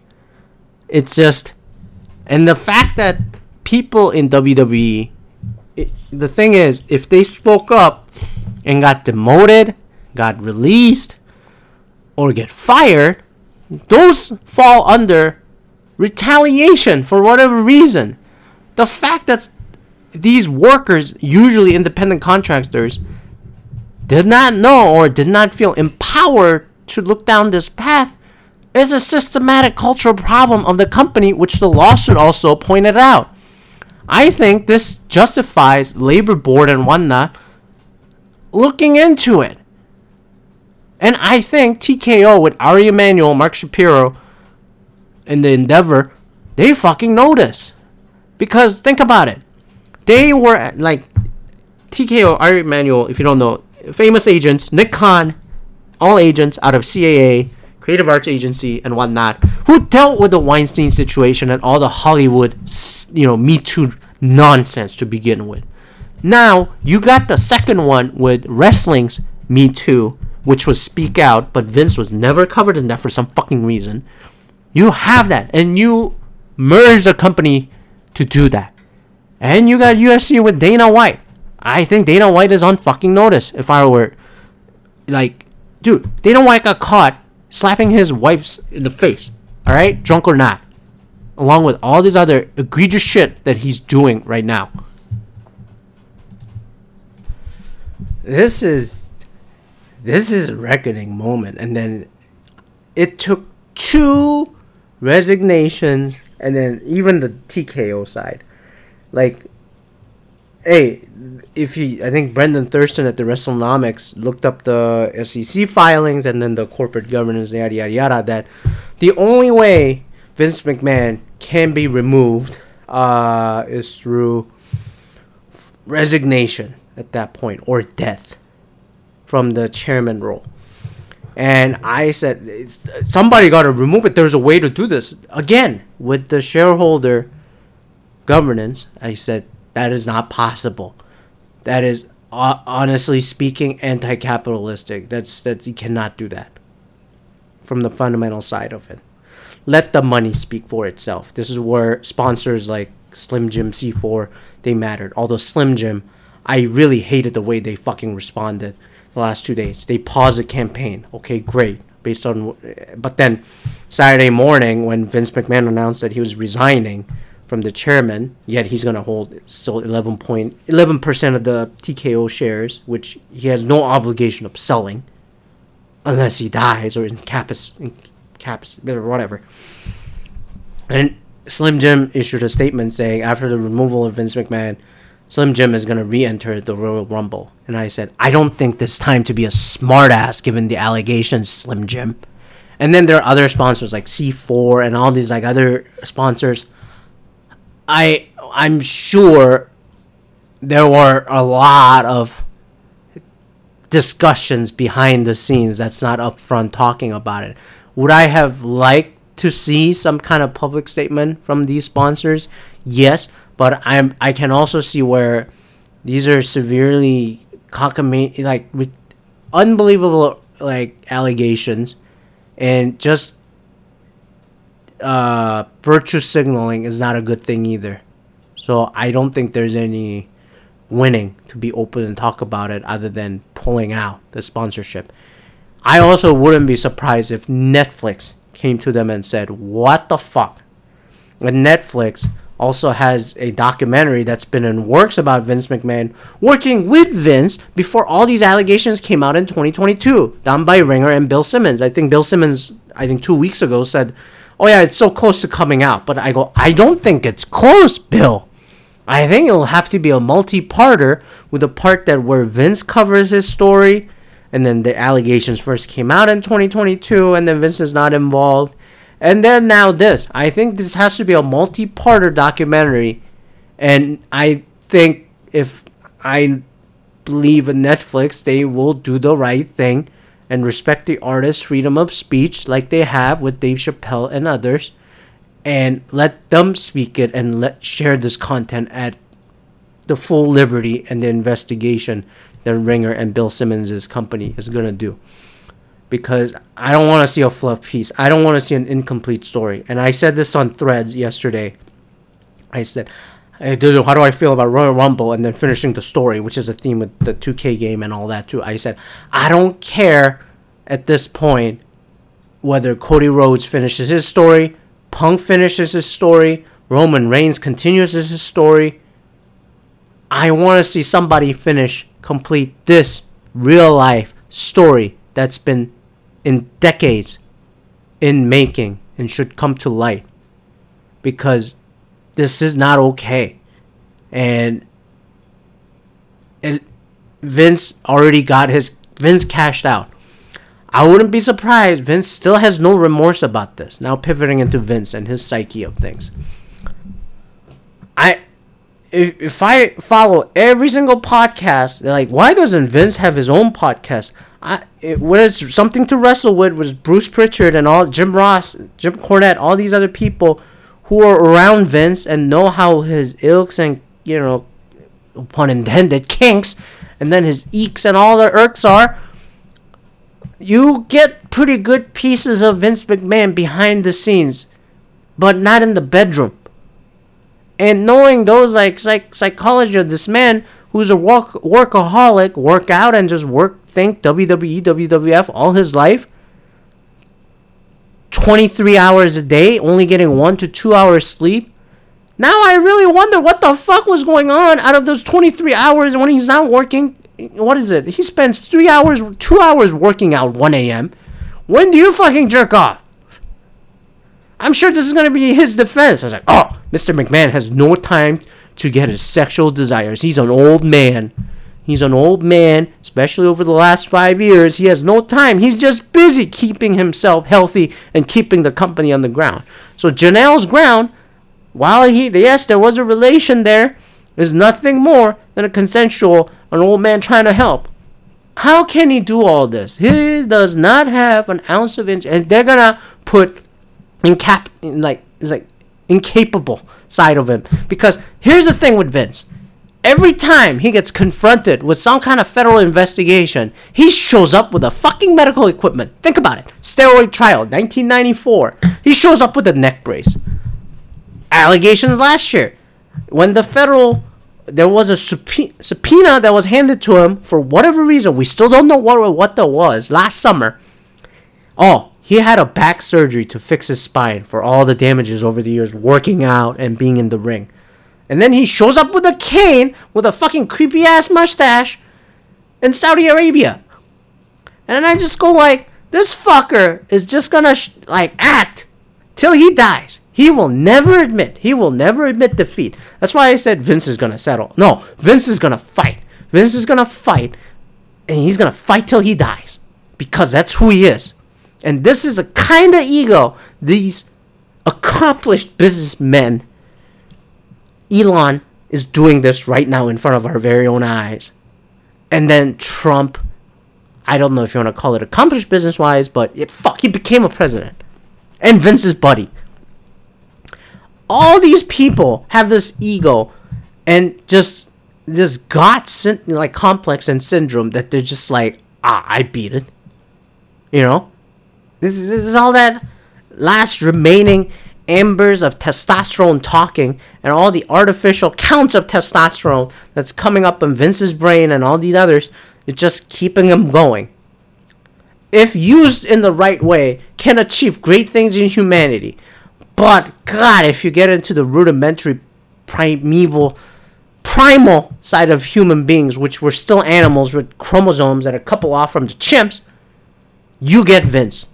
S1: It's just, and the fact that people in WWE, it, the thing is, if they spoke up and got demoted, got released, or get fired, those fall under retaliation for whatever reason. The fact that these workers, usually independent contractors, did not know or did not feel empowered to look down this path is a systematic cultural problem of the company, which the lawsuit also pointed out. I think this justifies labor board and whatnot looking into it. And I think TKO with Ari Emanuel, Mark Shapiro, and the Endeavor, they fucking notice. Because think about it. They were like TKO, Ari Emanuel, if you don't know, famous agents, Nick Khan, all agents out of CAA, Creative Arts Agency, and whatnot, who dealt with the Weinstein situation and all the Hollywood, you know, Me Too nonsense to begin with. Now, you got the second one with wrestling's Me Too, which was Speak Out, but Vince was never covered in that for some fucking reason. You have that, and you merge the company to do that. And you got UFC with Dana White. I think Dana White is on fucking notice. If I were, like, dude, Dana White got caught slapping his wife in the face. All right, drunk or not, along with all this other egregious shit that he's doing right now. This is this is a reckoning moment, and then it took two resignations, and then even the TKO side, like hey, if you, I think Brandon Thurston at the WrestleNomics looked up the SEC filings and then the corporate governance, yada yada yada, that the only way Vince McMahon can be removed uh, is through resignation at that point or death from the chairman role. And I said, somebody got to remove it. There's a way to do this. Again, with the shareholder governance, I said, that is not possible. That is uh, honestly speaking anti-capitalistic. That's that you cannot do that. From the fundamental side of it. Let the money speak for itself. This is where sponsors like Slim Jim C4 they mattered. Although Slim Jim, I really hated the way they fucking responded the last 2 days. They paused the campaign. Okay, great. Based on but then Saturday morning when Vince McMahon announced that he was resigning, from the chairman, yet he's going to hold still 11.11 percent of the TKO shares, which he has no obligation of selling, unless he dies or in caps, caps, whatever. And Slim Jim issued a statement saying after the removal of Vince McMahon, Slim Jim is going to re-enter the Royal Rumble. And I said, I don't think this time to be a smartass given the allegations, Slim Jim. And then there are other sponsors like C4 and all these like other sponsors I I'm sure there were a lot of discussions behind the scenes that's not upfront talking about it. Would I have liked to see some kind of public statement from these sponsors? Yes, but I'm I can also see where these are severely cockamamie like with unbelievable like allegations and just uh, virtue signaling is not a good thing either. So I don't think there's any winning to be open and talk about it other than pulling out the sponsorship. I also wouldn't be surprised if Netflix came to them and said, What the fuck? And Netflix also has a documentary that's been in works about Vince McMahon working with Vince before all these allegations came out in 2022, done by Ringer and Bill Simmons. I think Bill Simmons, I think two weeks ago, said oh yeah, it's so close to coming out. But I go, I don't think it's close, Bill. I think it'll have to be a multi-parter with a part that where Vince covers his story, and then the allegations first came out in 2022, and then Vince is not involved, and then now this. I think this has to be a multi-parter documentary, and I think if I believe in Netflix, they will do the right thing and respect the artist's freedom of speech like they have with Dave Chappelle and others and let them speak it and let share this content at the full liberty and the investigation that Ringer and Bill Simmons' company is gonna do. Because I don't want to see a fluff piece. I don't want to see an incomplete story. And I said this on Threads yesterday. I said, hey, dude, how do I feel about Royal Rumble and then finishing the story, which is a theme with the 2K game and all that too. I said, I don't care at this point whether Cody Rhodes finishes his story, Punk finishes his story, Roman Reigns continues his story. I want to see somebody finish, complete this real life story that's been in decades in making and should come to light because this is not okay. And and Vince already got his Vince cashed out. I wouldn't be surprised. Vince still has no remorse about this. Now pivoting into Vince and his psyche of things. I if, if I follow every single podcast, like, why doesn't Vince have his own podcast? I it, when it's something to wrestle with was Bruce Prichard and all Jim Ross, Jim Cornette, all these other people who are around Vince and know how his ilks and you know, pun intended, kinks, and then his eeks and all the irks are. You get pretty good pieces of Vince McMahon behind the scenes, but not in the bedroom and knowing those like psych- psychology of this man who's a work workaholic, work out and just work think WWE, WWF all his life. 23 hours a day, only getting 1 to 2 hours sleep. Now I really wonder what the fuck was going on out of those 23 hours when he's not working. What is it? He spends 3 hours, 2 hours working out 1 a.m. When do you fucking jerk off? I'm sure this is going to be his defense. I was like, oh, Mr. McMahon has no time to get his sexual desires. He's an old man. He's an old man, especially over the last five years. He has no time. He's just busy keeping himself healthy and keeping the company on the ground. So Janel's ground, while he yes, there was a relation there, is nothing more than a consensual, an old man trying to help. How can he do all this? He does not have an ounce of inch, and they're gonna put incap like like incapable side of him. Because here's the thing with Vince. Every time he gets confronted with some kind of federal investigation, he shows up with a fucking medical equipment. Think about it. Steroid trial, 1994. He shows up with a neck brace. Allegations last year. When the federal there was a subpoena that was handed to him for whatever reason. We still don't know what what that was. Last summer. Oh, he had a back surgery to fix his spine for all the damages over the years working out and being in the ring. And then he shows up with a cane with a fucking creepy ass mustache in Saudi Arabia. And I just go like, this fucker is just gonna sh- like act till he dies. He will never admit. He will never admit defeat. That's why I said Vince is gonna settle. No, Vince is gonna fight. Vince is gonna fight, and he's gonna fight till he dies because that's who he is. And this is a kind of ego these accomplished businessmen, Elon is doing this right now in front of our very own eyes. And then Trump, I don't know if you want to call it accomplished business wise, but it, fuck, he became a president. And Vince's buddy. All these people have this ego and just this God like complex and syndrome that they're just like, ah, I beat it. You know? This is, this is all that last remaining embers of testosterone talking and all the artificial counts of testosterone that's coming up in Vince's brain and all these others. It's just keeping him going. If used in the right way, can achieve great things in humanity. But God, if you get into the rudimentary, primeval, primal side of human beings, which were still animals with chromosomes and a couple off from the chimps, you get Vince.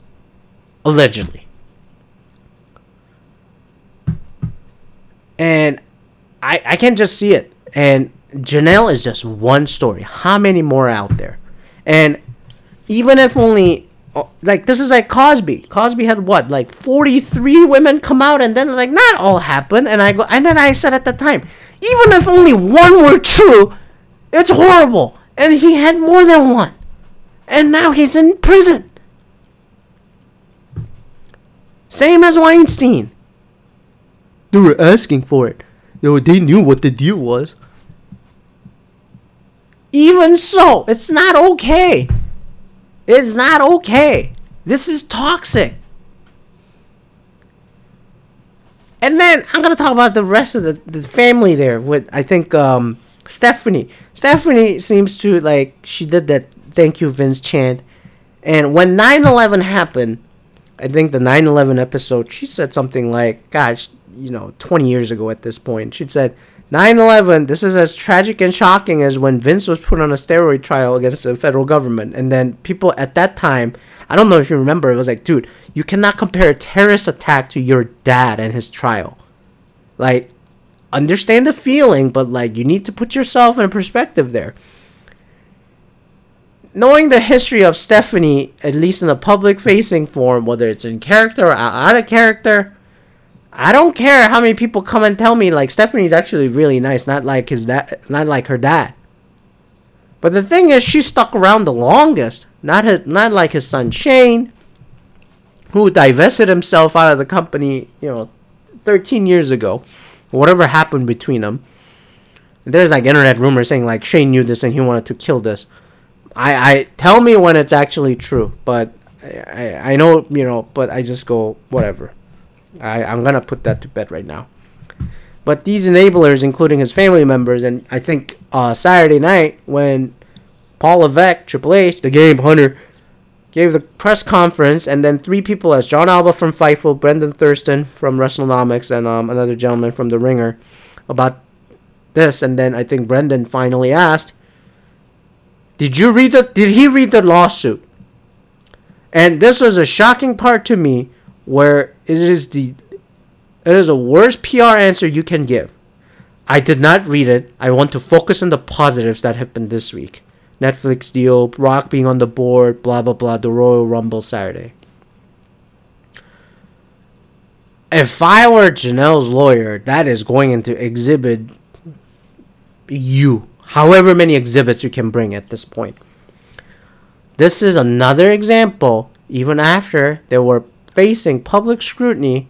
S1: Allegedly. And I, I can just see it. And Janel is just one story. How many more out there? And even if only uh, like this is like Cosby. Cosby had what like 43 women come out and then like not all happened and I go and then I said at the time even if only one were true it's horrible and he had more than one and now he's in prison same as Weinstein. They were asking for it. They they knew what the deal was. Even so, it's not okay. It's not okay. This is toxic. And then I'm gonna talk about the rest of the, the family there with I think um, Stephanie. Stephanie seems to like she did that thank you Vince chant. And when 9/11 happened, I think the 9/11 episode, she said something like, "Gosh, you know, 20 years ago at this point, she said 9/11. This is as tragic and shocking as when Vince was put on a steroid trial against the federal government, and then people at that time. I don't know if you remember. It was like, dude, you cannot compare a terrorist attack to your dad and his trial. Like, understand the feeling, but like, you need to put yourself in perspective there knowing the history of Stephanie, at least in a public facing form, whether it's in character or out of character, I don't care how many people come and tell me like Stephanie's actually really nice, not like his dad, not like her dad. But the thing is, she stuck around the longest. Not his, not like his son Shane, who divested himself out of the company, you know, 13 years ago. Whatever happened between them. There's like internet rumors saying like Shane knew this and he wanted to kill this. I, I tell me when it's actually true, but I, I know you know, but I just go whatever. I I'm gonna put that to bed right now. But these enablers, including his family members, and I think uh, Saturday night when Paul Levesque, Triple H, the Game Hunter, gave the press conference, and then three people as Jon Alba from Fightful, Brandon Thurston from WrestleNomics, and um, another gentleman from The Ringer about this. And then I think Brandon finally asked, did you read the did he read the lawsuit? And this is a shocking part to me where it is the it is a worst PR answer you can give. I did not read it. I want to focus on the positives that happened this week. Netflix deal, Rock being on the board, blah blah blah, the Royal Rumble Saturday. If I were Janel's lawyer, that is going into exhibit you however many exhibits you can bring at this point. This is another example, even after they were facing public scrutiny,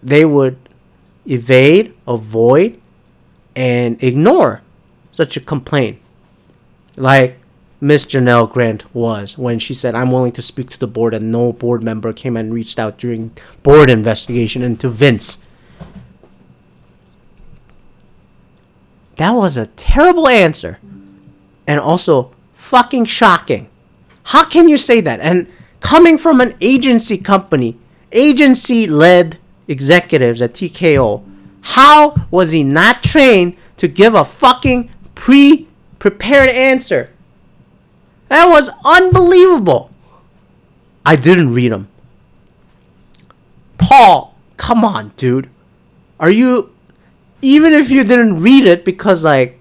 S1: they would evade, avoid, and ignore such a complaint. Like Miss Janel Grant was when she said, I'm willing to speak to the board, and no board member came and reached out during board investigation into Vince. That was a terrible answer. And also fucking shocking. How can you say that? And coming from an agency company, agency led executives at TKO, how was he not trained to give a fucking pre prepared answer? That was unbelievable. I didn't read them. Paul, come on, dude. Are you even if you didn't read it because like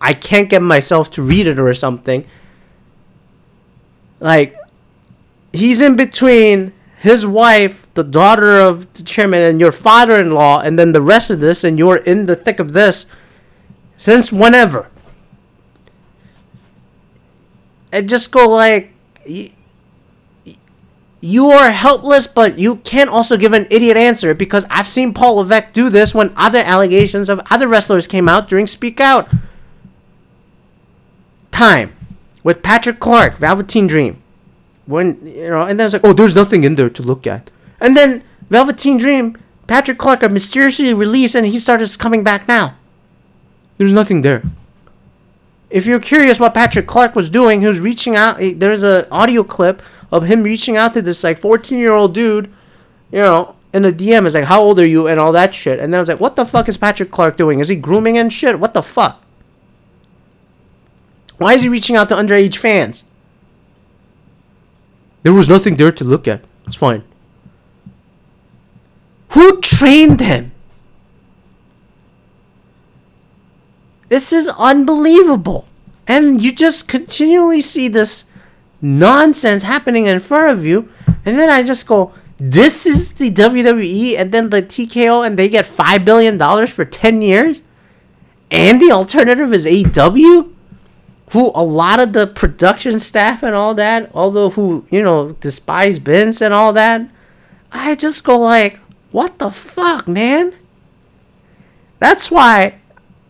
S1: I can't get myself to read it or something. Like he's in between his wife, the daughter of the chairman, and your father-in-law, and then the rest of this, and you're in the thick of this since whenever. And just go like you are helpless, but you can't also give an idiot answer because I've seen Paul Levesque do this when other allegations of other wrestlers came out during Speak Out. Time with Patrick Clark, Velveteen Dream. When you know, and then it's like, oh, there's nothing in there to look at. And then Velveteen Dream, Patrick Clark are mysteriously released and he started coming back now. There's nothing there if you're curious what Patrick Clark was doing, was reaching out. Eh, there's an audio clip of him reaching out to this like 14 year old dude, you know, in the DM. Is like, how old are you, and all that shit. And then I was like, what the fuck is Patrick Clark doing? Is he grooming and shit? What the fuck? Why is he reaching out to underage fans? There was nothing there to look at. It's fine. Who trained him? This is unbelievable. And you just continually see this nonsense happening in front of you. And then I just go, this is the WWE and then the TKO and they get $5 billion for 10 years? And the alternative is AEW? Who a lot of the production staff and all that, although who, you know, despise Vince and all that, I just go like, what the fuck, man? That's why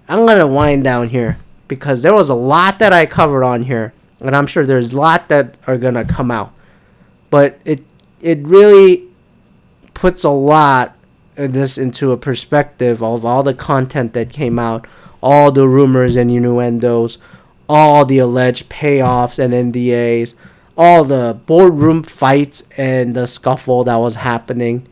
S1: I'm gonna wind down here because there was a lot that I covered on here, and I'm sure there's a lot that are gonna come out. But it it really puts a lot of this into a perspective of all the content that came out, all the rumors and innuendos, all the alleged payoffs and NDAs, all the boardroom fights and the scuffle that was happening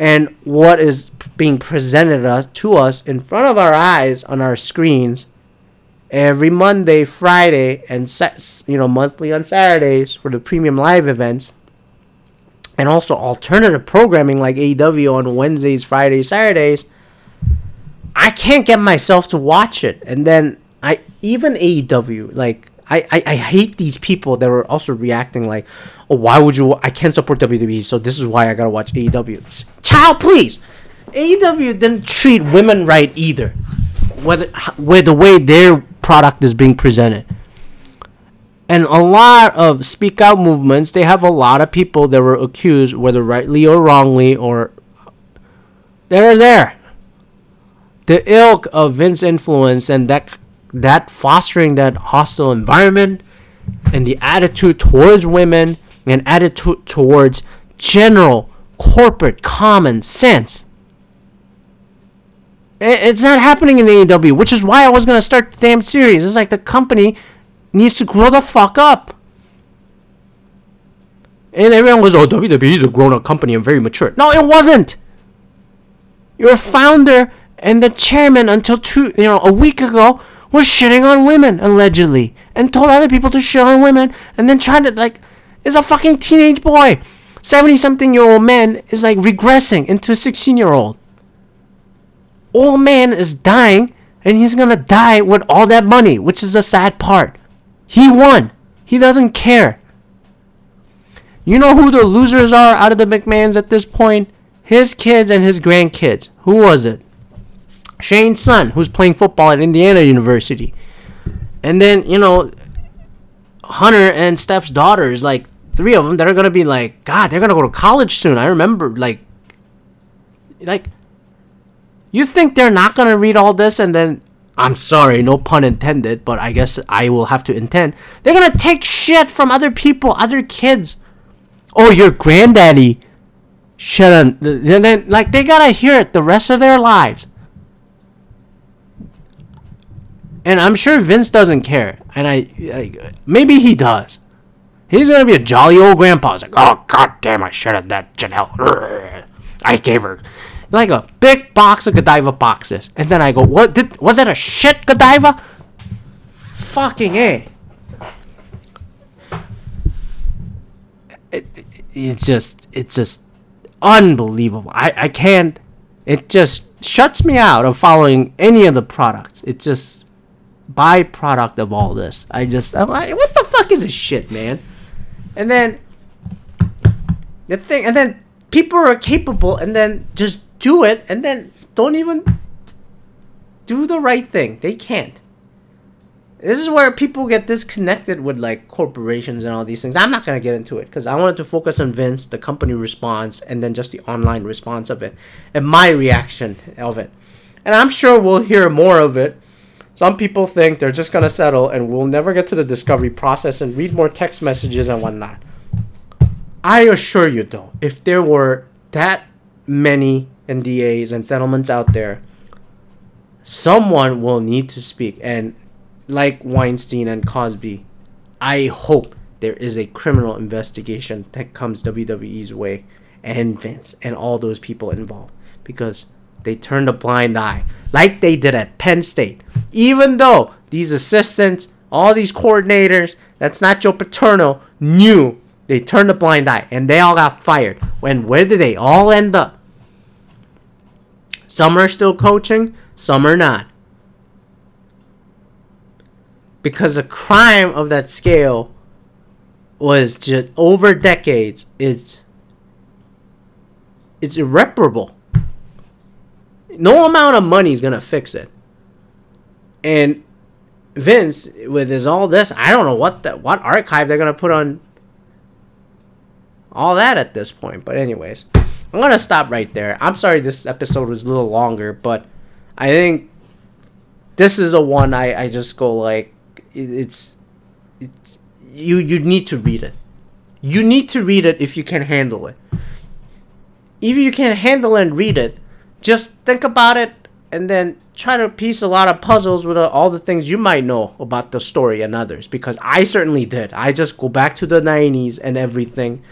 S1: and what is being presented to us in front of our eyes on our screens every Monday, Friday, and you know monthly on Saturdays for the premium live events, and also alternative programming like AEW on Wednesdays, Fridays, Saturdays. I can't get myself to watch it, and then I even AEW like I, I, I hate these people that are also reacting like, oh, why would you? I can't support WWE, so this is why I gotta watch AEW. Child, please. AEW didn't treat women right either. Whether where the way their product is being presented. And a lot of speak out movements, they have a lot of people that were accused, whether rightly or wrongly, or they're there. The ilk of Vince influence and that that fostering that hostile environment and the attitude towards women and attitude towards general corporate common sense. It's not happening in AEW, which is why I was gonna start the damn series. It's like the company needs to grow the fuck up. And everyone was, oh, WWE is a grown up company and very mature. No, it wasn't. Your founder and the chairman until two, you know, a week ago was shitting on women allegedly and told other people to shit on women and then tried to like is a fucking teenage boy 70 something year old man is like regressing into a 16 year old old man is dying and he's gonna die with all that money which is the sad part. He won. He doesn't care. You know who the losers are out of the mcmahons at this point? His kids and his grandkids. Who was it Shane's son, who's playing football at Indiana University. And then, you know, Hunter and Steph's daughters, like three of them, that are gonna be like, God, they're gonna go to college soon. I remember, like, like, you think they're not gonna read all this and then, I'm sorry, no pun intended, but I guess I will have to intend. They're gonna take shit from other people, other kids. Oh, your granddaddy shit on, and then, like, they gotta hear it the rest of their lives. And I'm sure Vince doesn't care, and I, I maybe he does. He's gonna be a jolly old grandpa. He's like, oh god damn, I shut that Janel. I gave her like a big box of Godiva boxes, and then I go, what did was that a shit Godiva? Fucking a. It, it, it's just it's just unbelievable. I I can't. It just shuts me out of following any of the products. It just byproduct of all this. I just, I'm like, what the fuck is this shit, man? And then the thing, and then people are capable, and then just do it, and then don't even do the right thing. They can't. This is where people get disconnected with like corporations and all these things. I'm not gonna get into it because I wanted to focus on Vince, the company response, and then just the online response of it, and my reaction of it. And I'm sure we'll hear more of it some people think they're just going to settle and we'll never get to the discovery process and read more text messages and whatnot. I assure you, though, if there were that many NDAs and settlements out there, someone will need to speak. And like Weinstein and Cosby, I hope there is a criminal investigation that comes WWE's way and Vince and all those people involved because they turned a blind eye like they did at Penn State. Even though these assistants, all these coordinators, that's not Joe Paterno, knew they turned a blind eye and they all got fired. When where did they all end up? Some are still coaching, some are not. Because the crime of that scale was just over decades, it's it's irreparable. No amount of money is gonna fix it. And Vince, with his all this, I don't know what the what archive they're gonna put on all that at this point. But anyways, I'm gonna stop right there. I'm sorry this episode was a little longer, but I think this is a one I, I just go like it's it's you you need to read it. You need to read it if you can handle it. If you can't handle and read it, just think about it and then try to piece a lot of puzzles with all the things you might know about the story and others because I certainly did. I just go back to the 90s and everything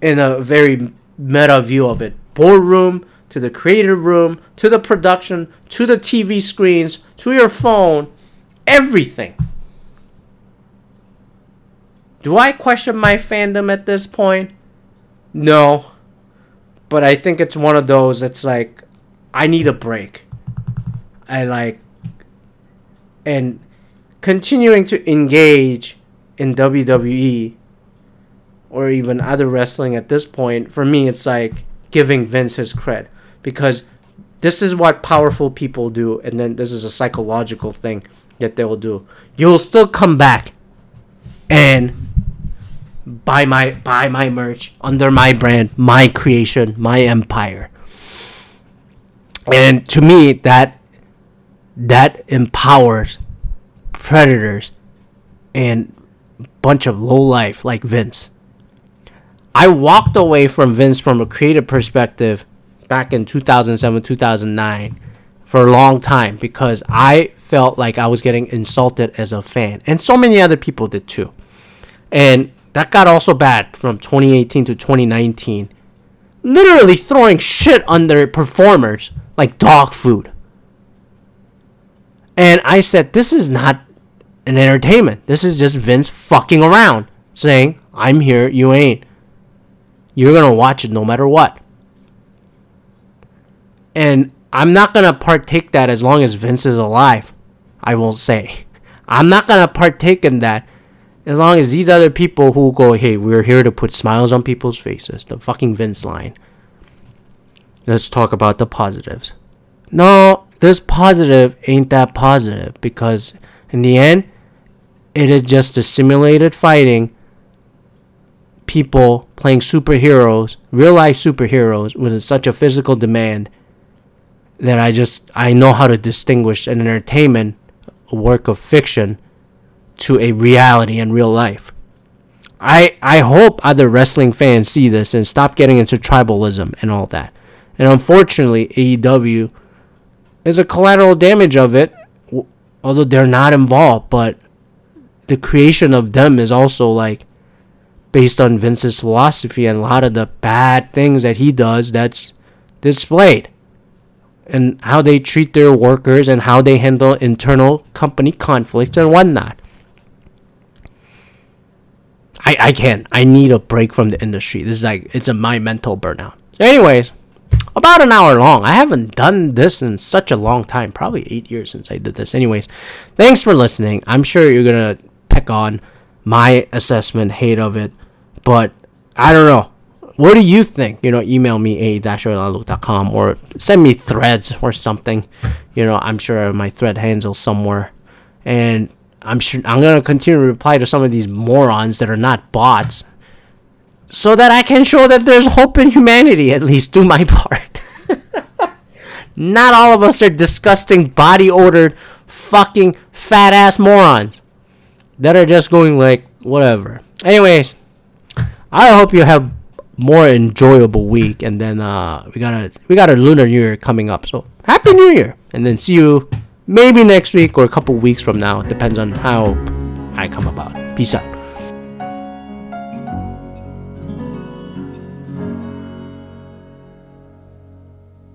S1: in a very meta view of it boardroom to the creative room to the production to the TV screens to your phone, everything. Do I question my fandom at this point? No. But I think it's one of those that's like I need a break. I like and continuing to engage in WWE or even other wrestling at this point, for me, it's like giving Vince his cred because this is what powerful people do, and then this is a psychological thing that they will do. You'll still come back and buy my buy my merch under my brand, my creation, my empire. And to me, that that empowers predators and bunch of low life like Vince. I walked away from Vince from a creative perspective back in 2007, 2009 for a long time because I felt like I was getting insulted as a fan. And so many other people did too. And that got also bad from 2018 to 2019. Literally throwing shit their performers like dog food. And I said, this is not an entertainment. This is just Vince fucking around, saying, I'm here, you ain't. You're gonna watch it no matter what. And I'm not gonna partake that as long as Vince is alive. I will say. <laughs> I'm not gonna partake in that as long as these other people who go, hey, we're here to put smiles on people's faces. The fucking Vince line. Let's talk about the positives. No, this positive ain't that positive because in the end, it is just a simulated fighting people playing superheroes, real life superheroes with such a physical demand that I just I know how to distinguish an entertainment, a work of fiction, to a reality in real life. I I hope other wrestling fans see this and stop getting into tribalism and all that. And unfortunately, AEW is a collateral damage of it, although they're not involved. But the creation of them is also like based on Vince's philosophy and a lot of the bad things that he does that's displayed and how they treat their workers and how they handle internal company conflicts and whatnot. I, I can't. I need a break from the industry. This is like it's a my mental burnout. Anyways, about an hour long. I haven't done this in such a long time. Probably eight years since I did this. Anyways, thanks for listening. I'm sure you're gonna pick on my assessment, hate of it, but I don't know. What do you think? You know, email me a com or send me threads or something. You know, I'm sure my thread handle somewhere, and I'm sure I'm gonna continue to reply to some of these morons that are not bots, so that I can show that there's hope in humanity. At least do my <laughs> part. not all of us are disgusting, body odored, fucking fat ass morons that are just going like whatever. Anyways, I hope you have more enjoyable week and then uh we got a we got a lunar new year coming up. So happy new year and then see you maybe next week or a couple weeks from now. It depends on how I come about. Peace out.